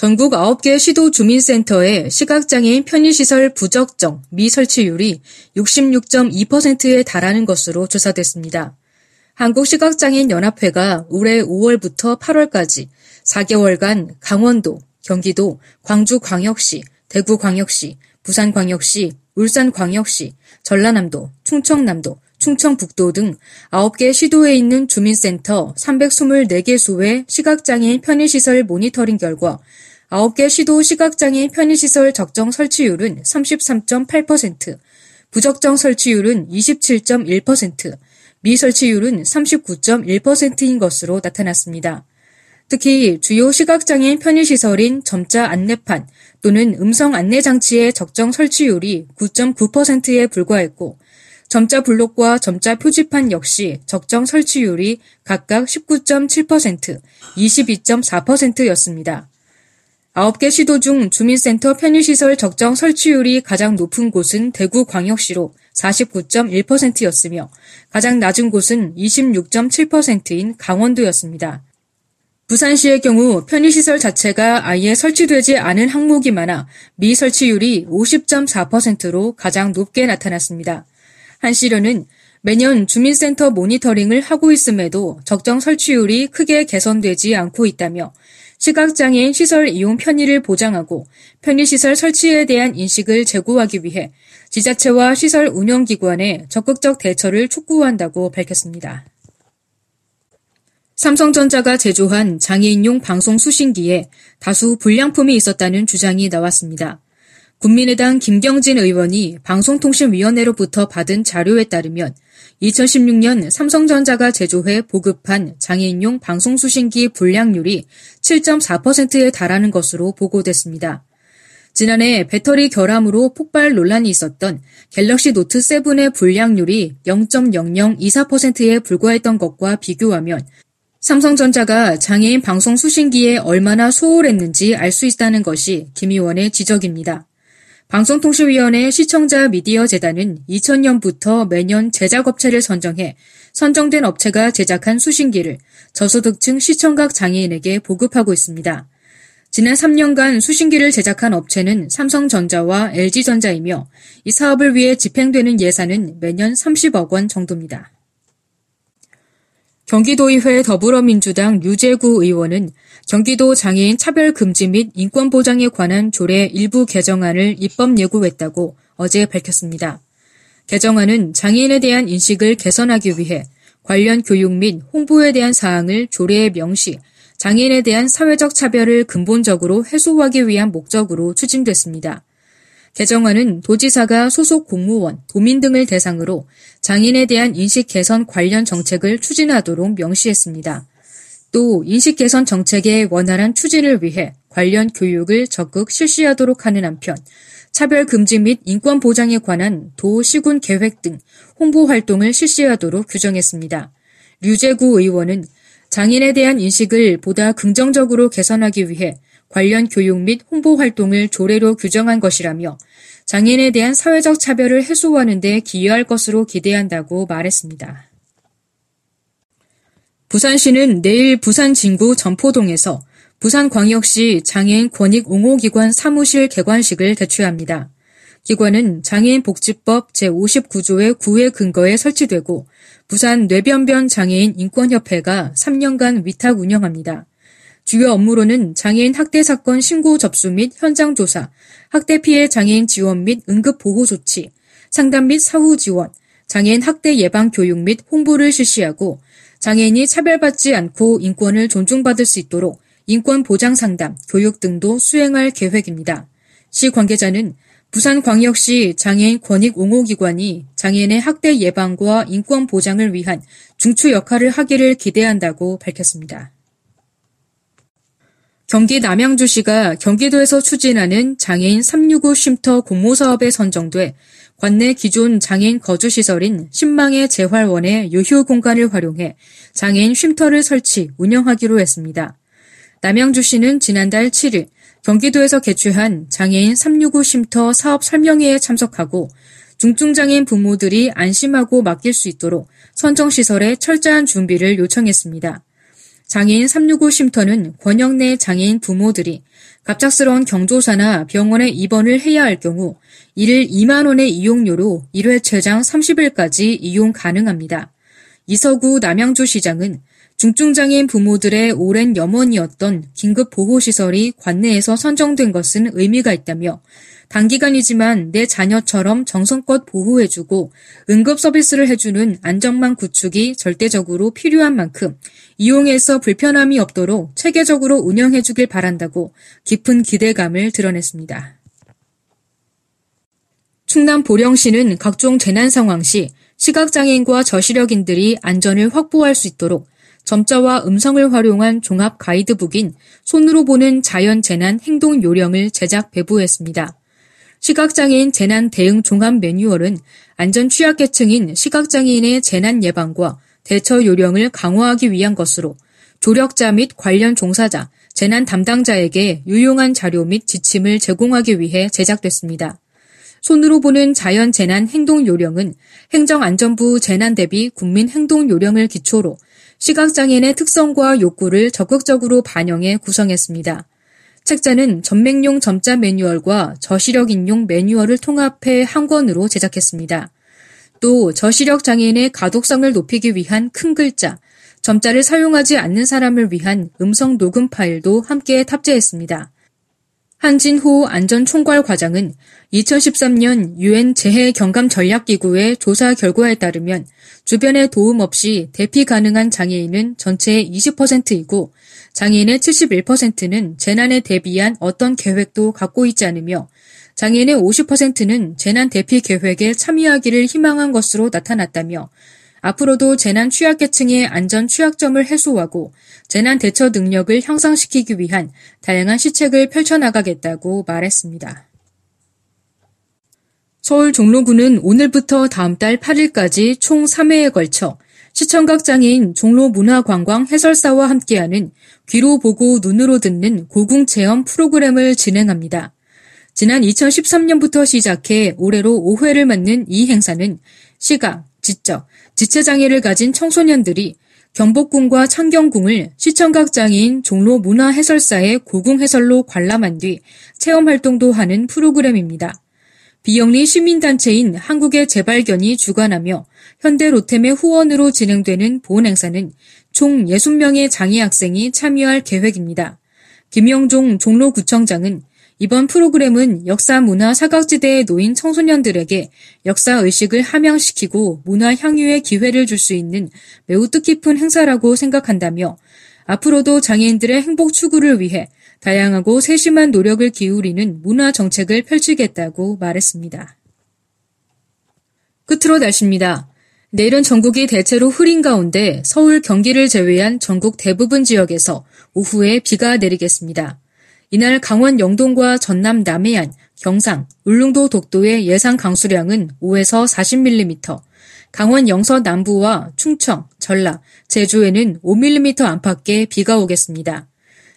전국 9개 시도 주민센터의 시각장애인 편의시설 부적정 미설치율이 66.2%에 달하는 것으로 조사됐습니다. 한국시각장애인연합회가 올해 5월부터 8월까지 4개월간 강원도, 경기도, 광주광역시, 대구광역시, 부산광역시, 울산광역시, 전라남도, 충청남도, 충청북도 등 9개 시도에 있는 주민센터 324개소의 시각장애인 편의시설 모니터링 결과 9개 시도 시각장애인 편의시설 적정 설치율은 33.8%, 부적정 설치율은 27.1%, 미설치율은 39.1%인 것으로 나타났습니다. 특히 주요 시각장애인 편의시설인 점자 안내판 또는 음성 안내장치의 적정 설치율이 9.9%에 불과했고 점자 블록과 점자 표지판 역시 적정 설치율이 각각 19.7%, 22.4%였습니다. 9개 시도 중 주민센터 편의시설 적정 설치율이 가장 높은 곳은 대구광역시로 49.1%였으며 가장 낮은 곳은 26.7%인 강원도였습니다. 부산시의 경우 편의시설 자체가 아예 설치되지 않은 항목이 많아 미설치율이 50.4%로 가장 높게 나타났습니다. 한시련은 매년 주민센터 모니터링을 하고 있음에도 적정 설치율이 크게 개선되지 않고 있다며 시각장애인 시설 이용 편의를 보장하고 편의시설 설치에 대한 인식을 제고하기 위해 지자체와 시설 운영기관에 적극적 대처를 촉구한다고 밝혔습니다. 삼성전자가 제조한 장애인용 방송 수신기에 다수 불량품이 있었다는 주장이 나왔습니다. 국민의당 김경진 의원이 방송통신위원회로부터 받은 자료에 따르면 2016년 삼성전자가 제조해 보급한 장애인용 방송수신기 불량률이 7.4%에 달하는 것으로 보고됐습니다. 지난해 배터리 결함으로 폭발 논란이 있었던 갤럭시 노트 7의 불량률이 0.0024%에 불과했던 것과 비교하면 삼성전자가 장애인 방송 수신기에 얼마나 소홀했는지 알 수 있다는 것이 김 의원의 지적입니다. 방송통신위원회 시청자 미디어 재단은 2000년부터 매년 제작업체를 선정해 선정된 업체가 제작한 수신기를 저소득층 시청각 장애인에게 보급하고 있습니다. 지난 3년간 수신기를 제작한 업체는 삼성전자와 LG전자이며 이 사업을 위해 집행되는 예산은 매년 30억 원 정도입니다. 경기도의회 더불어민주당 유재구 의원은 경기도 장애인 차별 금지 및 인권 보장에 관한 조례 일부 개정안을 입법 예고했다고 어제 밝혔습니다. 개정안은 장애인에 대한 인식을 개선하기 위해 관련 교육 및 홍보에 대한 사항을 조례에 명시, 장애인에 대한 사회적 차별을 근본적으로 해소하기 위한 목적으로 추진됐습니다. 개정안은 도지사가 소속 공무원, 도민 등을 대상으로 장애인에 대한 인식 개선 관련 정책을 추진하도록 명시했습니다. 또 인식 개선 정책의 원활한 추진을 위해 관련 교육을 적극 실시하도록 하는 한편 차별 금지 및 인권 보장에 관한 도 시군 계획 등 홍보 활동을 실시하도록 규정했습니다. 류재구 의원은 장인에 대한 인식을 보다 긍정적으로 개선하기 위해 관련 교육 및 홍보 활동을 조례로 규정한 것이라며 장애인에 대한 사회적 차별을 해소하는 데 기여할 것으로 기대한다고 말했습니다. 부산시는 내일 부산 진구 전포동에서 부산광역시 장애인 권익 옹호기관 사무실 개관식을 개최합니다. 기관은 장애인복지법 제59조의 9회 근거에 설치되고 부산 뇌변변 장애인 인권협회가 3년간 위탁 운영합니다. 주요 업무로는 장애인 학대 사건 신고 접수 및 현장 조사, 학대 피해 장애인 지원 및 응급 보호 조치, 상담 및 사후 지원, 장애인 학대 예방 교육 및 홍보를 실시하고 장애인이 차별받지 않고 인권을 존중받을 수 있도록 인권 보장 상담, 교육 등도 수행할 계획입니다. 시 관계자는 부산광역시 장애인 권익 옹호기관이 장애인의 학대 예방과 인권 보장을 위한 중추 역할을 하기를 기대한다고 밝혔습니다. 경기 남양주시가 경기도에서 추진하는 장애인 365 쉼터 공모 사업에 선정돼 관내 기존 장애인 거주시설인 신망의 재활원의 유휴 공간을 활용해 장애인 쉼터를 설치, 운영하기로 했습니다. 남양주시는 지난달 7일 경기도에서 개최한 장애인 365 쉼터 사업 설명회에 참석하고 중증장애인 부모들이 안심하고 맡길 수 있도록 선정시설의 철저한 준비를 요청했습니다. 장애인 365 쉼터는 권역 내 장애인 부모들이 갑작스러운 경조사나 병원에 입원을 해야 할 경우 1일 2만 원의 이용료로 1회 최장 30일까지 이용 가능합니다. 이서구 남양주 시장은 중증장애인 부모들의 오랜 염원이었던 긴급보호시설이 관내에서 선정된 것은 의미가 있다며 단기간이지만 내 자녀처럼 정성껏 보호해주고 응급 서비스를 해주는 안정망 구축이 절대적으로 필요한 만큼 이용해서 불편함이 없도록 체계적으로 운영해주길 바란다고 깊은 기대감을 드러냈습니다. 충남 보령시는 각종 재난 상황 시 시각장애인과 저시력인들이 안전을 확보할 수 있도록 점자와 음성을 활용한 종합 가이드북인 손으로 보는 자연 재난 행동 요령을 제작 배부했습니다. 시각장애인 재난 대응 종합 매뉴얼은 안전 취약계층인 시각장애인의 재난 예방과 대처 요령을 강화하기 위한 것으로 조력자 및 관련 종사자, 재난 담당자에게 유용한 자료 및 지침을 제공하기 위해 제작됐습니다. 손으로 보는 자연 재난 행동 요령은 행정안전부 재난 대비 국민 행동 요령을 기초로 시각장애인의 특성과 욕구를 적극적으로 반영해 구성했습니다. 책자는 전맹용 점자 매뉴얼과 저시력 인용 매뉴얼을 통합해 한 권으로 제작했습니다. 또 저시력 장애인의 가독성을 높이기 위한 큰 글자, 점자를 사용하지 않는 사람을 위한 음성 녹음 파일도 함께 탑재했습니다. 한진호 안전총괄 과장은 2013년 유엔 재해 경감 전략기구의 조사 결과에 따르면 주변의 도움 없이 대피 가능한 장애인은 전체의 20%이고 장애인의 71%는 재난에 대비한 어떤 계획도 갖고 있지 않으며 장애인의 50%는 재난 대피 계획에 참여하기를 희망한 것으로 나타났다며 앞으로도 재난 취약계층의 안전 취약점을 해소하고 재난 대처 능력을 향상시키기 위한 다양한 시책을 펼쳐나가겠다고 말했습니다. 서울 종로구는 오늘부터 다음 달 8일까지 총 3회에 걸쳐 시청각 장애인 종로문화관광 해설사와 함께하는 귀로 보고 눈으로 듣는 고궁 체험 프로그램을 진행합니다. 지난 2013년부터 시작해 올해로 5회를 맞는 이 행사는 시각, 지적, 지체장애를 가진 청소년들이 경복궁과 창경궁을 시청각 장애인 종로 문화해설사의 고궁 해설로 관람한 뒤 체험 활동도 하는 프로그램입니다. 비영리 시민단체인 한국의 재발견이 주관하며 현대로템의 후원으로 진행되는 보훈 행사는 총 60명의 장애 학생이 참여할 계획입니다. 김영종 종로구청장은 이번 프로그램은 역사 문화 사각지대에 놓인 청소년들에게 역사 의식을 함양시키고 문화 향유의 기회를 줄 수 있는 매우 뜻깊은 행사라고 생각한다며 앞으로도 장애인들의 행복 추구를 위해 다양하고 세심한 노력을 기울이는 문화 정책을 펼치겠다고 말했습니다. 끝으로 날씨입니다. 내일은 전국이 대체로 흐린 가운데 서울, 경기를 제외한 전국 대부분 지역에서 오후에 비가 내리겠습니다. 이날 강원 영동과 전남 남해안, 경상, 울릉도 독도의 예상 강수량은 5에서 40mm, 강원 영서 남부와 충청, 전라, 제주에는 5mm 안팎의 비가 오겠습니다.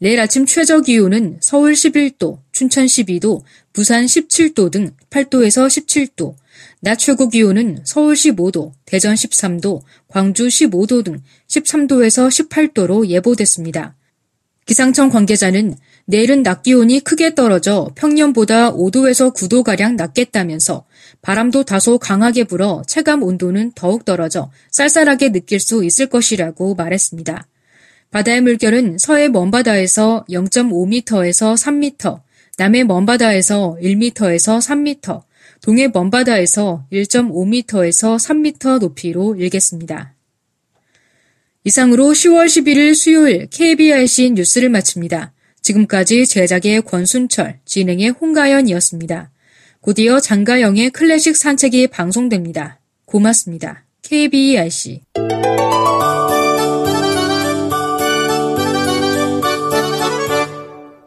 내일 아침 최저 기온은 서울 11도, 춘천 12도, 부산 17도 등 8도에서 17도, 낮 최고 기온은 서울 15도, 대전 13도, 광주 15도 등 13도에서 18도로 예보됐습니다. 기상청 관계자는 내일은 낮 기온이 크게 떨어져 평년보다 5도에서 9도가량 낮겠다면서 바람도 다소 강하게 불어 체감 온도는 더욱 떨어져 쌀쌀하게 느낄 수 있을 것이라고 말했습니다. 바다의 물결은 서해 먼바다에서 0.5m에서 3m, 남해 먼바다에서 1m에서 3m, 동해 먼바다에서 1.5m에서 3m 높이로 일겠습니다. 이상으로 10월 11일 수요일 KBRC 뉴스를 마칩니다. 지금까지 제작의 권순철, 진행의 홍가연이었습니다. 곧이어 장가영의 클래식 산책이 방송됩니다. 고맙습니다. KBRC